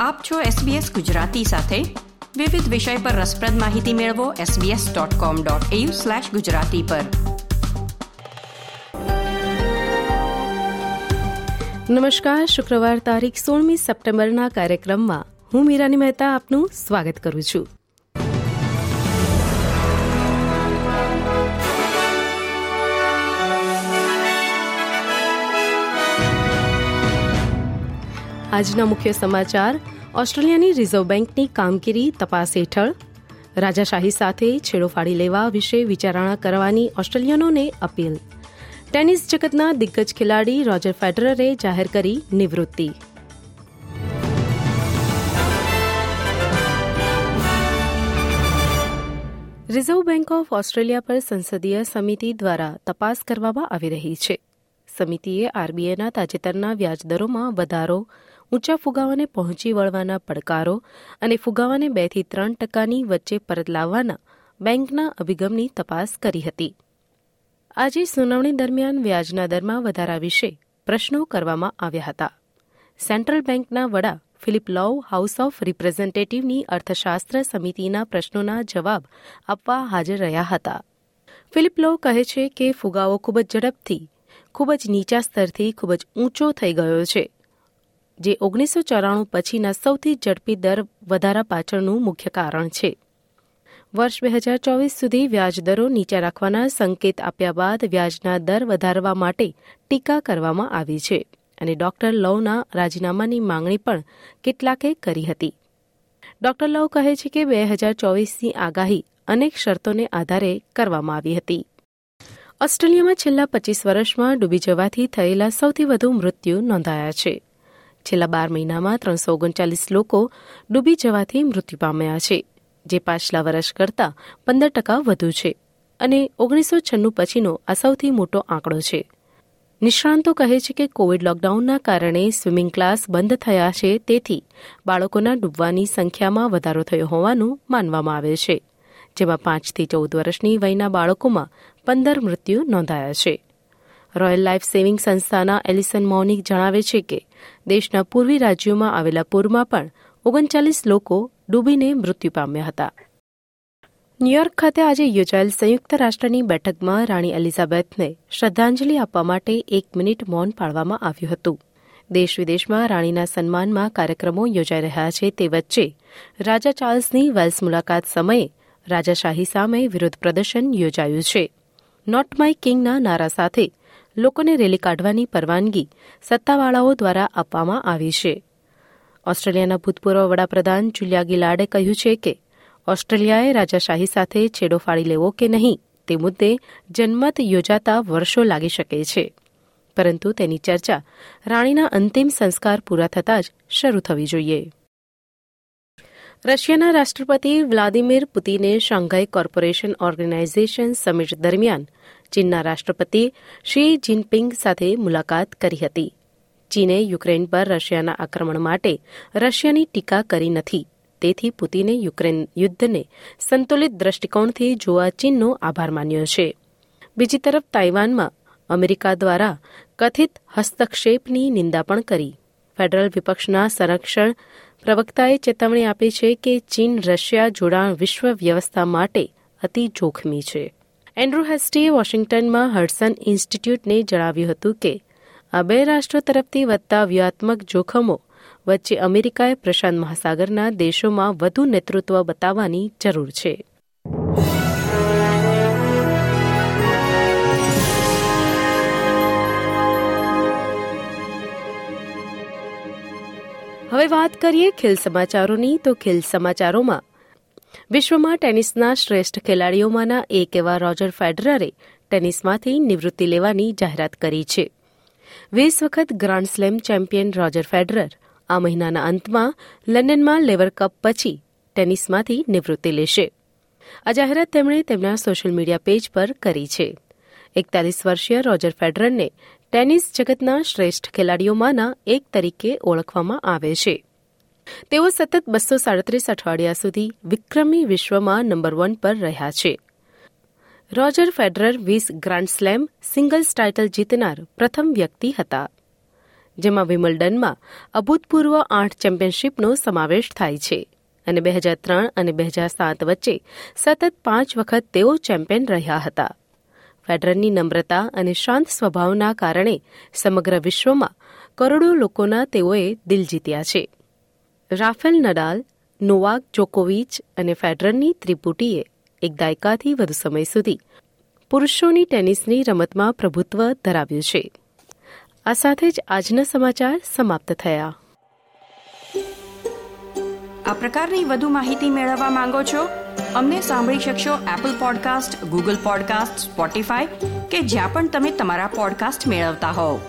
આપ છો SBS ગુજરાતી સાથે. વિવિધ વિષય પર રસપ્રદ માહિતી મેળવો sbs.com.au/gujarati પર. નમસ્કાર, શુક્રવાર તારીખ સોળમી સપ્ટેમ્બરના કાર્યક્રમમાં હું મીરાની મહેતા આપનું સ્વાગત કરું છું. આજના મુખ્ય સમાચાર. ઓસ્ટ્રેલિયાની રિઝર્વ બેંકની કામગીરી તપાસ હેઠળ. રાજાશાહી સાથે છેડો ફાડી લેવા વિશે વિચારણા કરવાની ઓસ્ટ્રેલિયનોને અપીલ. ટેનિસ જગતના દિગ્ગજ ખેલાડી રોજર ફેડરરે જાહેર કરી નિવૃત્તિ. રિઝર્વ બેંક ઓફ ઓસ્ટ્રેલિયા પર સંસદીય સમિતિ દ્વારા તપાસ કરવામાં આવી રહી છે. સમિતિએ આરબીઆઈના તાજેતરના વ્યાજદરોમાં વધારો ઊંચા ફુગાવાને પહોંચી વળવાના પડકારો અને ફુગાવાને બેથી ત્રણ ટકાની વચ્ચે પરત લાવવાના બેંકના અભિગમની તપાસ કરી હતી. આજે સુનાવણી દરમિયાન વ્યાજના દરમાં વધારા વિશે પ્રશ્નો કરવામાં આવ્યા હતા. સેન્ટ્રલ બેંકના વડા ફિલિપ લોવ, હાઉસ ઓફ રિપ્રેઝેન્ટેટિવની અર્થશાસ્ત્ર સમિતિના પ્રશ્નોના જવાબ આપવા હાજર રહ્યા હતા. ફિલિપ લોવ કહે છે કે ફુગાવો ખૂબ જ ઝડપથી, ખૂબ જ નીચા સ્તરથી ખૂબ જ ઊંચો થઈ ગયો છે. જે ઓગણીસો ચોરાણું પછીના સૌથી ઝડપી દર વધારા પાછળનું મુખ્ય કારણ છે. વર્ષ બે હજાર ચોવીસ સુધી વ્યાજદરો નીચા રાખવાના સંકેત આપ્યા બાદ વ્યાજના દર વધારવા માટે ટીકા કરવામાં આવી છે અને ડોક્ટર લવના રાજીનામાની માંગણી પણ કેટલાકે કરી હતી. ડોક્ટર લવ કહે છે કે બે હજાર ચોવીસની આગાહી અનેક શરતોને આધારે કરવામાં આવી હતી. ઓસ્ટ્રેલિયામાં છેલ્લા પચીસ વર્ષમાં ડૂબી જવાથી થયેલા સૌથી વધુ મૃત્યુ નોંધાયા છે. છેલ્લા બાર મહિનામાં ત્રણસો ઓગણચાલીસ લોકો ડૂબી જવાથી મૃત્યુ પામ્યા છે, જે પાછલા વર્ષ કરતાં પંદર ટકા વધુ છે અને ઓગણીસો છન્નું પછીનો આ સૌથી મોટો આંકડો છે. નિષ્ણાંતો કહે છે કે કોવિડ લોકડાઉનના કારણે સ્વિમિંગ ક્લાસ બંધ થયા છે, તેથી બાળકોના ડૂબવાની સંખ્યામાં વધારો થયો હોવાનું માનવામાં આવે છે, જેમાં પાંચથી ચૌદ વર્ષની વયના બાળકોમાં પંદર મૃત્યુ નોંધાયા છે. રોયલ લાઇફ સેવિંગ સંસ્થાના એલિસન મોનિક જણાવે છે કે, દેશના પૂર્વી રાજ્યોમાં આવેલા પૂરમાં પણ ઓગણચાલીસ લોકો ડૂબીને મૃત્યુ પામ્યા હતા. ન્યુયોર્ક ખાતે આજે યોજાયેલ સંયુક્ત રાષ્ટ્રની બેઠકમાં રાણી એલિઝાબેથને શ્રદ્ધાંજલિ આપવા માટે એક મિનિટ મૌન પાળવામાં આવ્યું હતું. દેશ વિદેશમાં રાણીના સન્માનમાં કાર્યક્રમો યોજાઈ રહ્યા છે તે વચ્ચે રાજા ચાર્લ્સની વેલ્સ મુલાકાત સમયે રાજાશાહી સામે વિરોધ પ્રદર્શન યોજાયું છે. નોટ માય કિંગના નારા સાથે લોકોને રેલી કાઢવાની પરવાનગી સત્તાવાળાઓ દ્વારા આપવામાં આવી છે. ઓસ્ટ્રેલિયાના ભૂતપૂર્વ વડાપ્રધાન જુલિયા ગિલાર્ડે કહ્યું છે કે, ઓસ્ટ્રેલિયાએ રાજાશાહી સાથે છેડો ફાડી લેવો કે નહીં તે મુદ્દે જનમત યોજાતા વર્ષો લાગી શકે છે. પરંતુ તેની ચર્ચા રાણીના અંતિમ સંસ્કાર પૂરા થતાં જ શરૂ થવી જોઈએ. રશિયાના રાષ્ટ્રપતિ વ્લાદિમીર પુતિને શાંઘાઈ કોર્પોરેશન ઓર્ગેનાઇઝેશન સમિટ દરમિયાન ચીનના રાષ્ટ્રપતિ શી જિનપિંગ સાથે મુલાકાત કરી હતી. ચીને યુક્રેન પર રશિયાના આક્રમણ માટે રશિયાની ટીકા કરી નથી. તેથી પુતિને યુક્રેન યુદ્ધને સંતુલિત દ્રષ્ટિકોણથી જોવા ચીનનો આભાર માન્યો છે. બીજી તરફ તાઇવાનમાં અમેરિકા દ્વારા કથિત હસ્તક્ષેપની નિંદા પણ કરી. ફેડરલ વિપક્ષના સંરક્ષણ પ્રવક્તાએ ચેતવણી આપી છે કે ચીન રશિયા જોડાણ વિશ્વ વ્યવસ્થા માટે અતિ જોખમી છે. એન્ડ્રુ હેસ્ટીએ વોશિંગ્ટનમાં હડસન ઇન્સ્ટિટ્યૂટને જણાવ્યું હતું કે, આ બે રાષ્ટ્રો તરફથી વધતા વ્યૂહાત્મક જોખમો વચ્ચે અમેરિકાએ પ્રશાંત મહાસાગરના દેશોમાં વધુ નેતૃત્વ બતાવવાની જરૂર છે. હવે વાત કરીએ ખેલ સમાચારોની. તો ખેલ સમાચારોમાં વિશ્વમાં ટેનિસના શ્રેષ્ઠ ખેલાડીઓમાંના એક એવા રોજર ફેડરરે ટેનિસમાંથી નિવૃત્તિ લેવાની જાહેરાત કરી છે. વીસ વખત grand slam champion Roger Federer આ મહિનાના અંતમાં લંડનમાં લેવર કપ પછી ટેનિસમાંથી નિવૃત્તિ લેશે. આ જાહેરાત તેમણે તેમના સોશિયલ મીડિયા પેજ પર કરી છે. એકતાલીસ વર્ષીય રોજર ફેડરરને ટેનિસ જગતના શ્રેષ્ઠ ખેલાડીઓમાંના એક તરીકે ઓળખવામાં આવે છે. તેઓ સતત બસો સાડત્રીસ અઠવાડિયા સુધી વિક્રમી વિશ્વમાં નંબર વન પર રહ્યા છે. રોજર ફેડરર વીસ ગ્રાન્ડ સ્લેમ સિંગલ્સ ટાઇટલ જીતનાર પ્રથમ વ્યક્તિ હતા, જેમાં વિમલ્ડનમાં અભૂતપૂર્વ આઠ ચેમ્પિયનશીપનો સમાવેશ થાય છે અને બે હજાર ત્રણ અને બે હજાર સાત વચ્ચે સતત પાંચ વખત તેઓ ચેમ્પિયન રહ્યા હતા. ફેડરરની નમ્રતા અને શાંત સ્વભાવના કારણે સમગ્ર વિશ્વમાં કરોડો લોકોના તેઓએ દિલ જીત્યા છે. રાફેલ નડાલ, નોવાક જોકોવિચ અને ફેડરરની ત્રિપુટીએ એક દાયકાથી વધુ સમય સુધી પુરુષોની ટેનિસની રમતમાં પ્રભુત્વ ધરાવ્યું છે. આ સાથે જ આજના સમાચાર સમાપ્ત થયા. આ પ્રકારની વધુ માહિતી મેળવવા માંગો છો? અમને સાંભળી શકશો Apple Podcast Google Podcast Spotify કે જ્યાં પણ તમે તમારા પોડકાસ્ટ મેળવતા હોવ.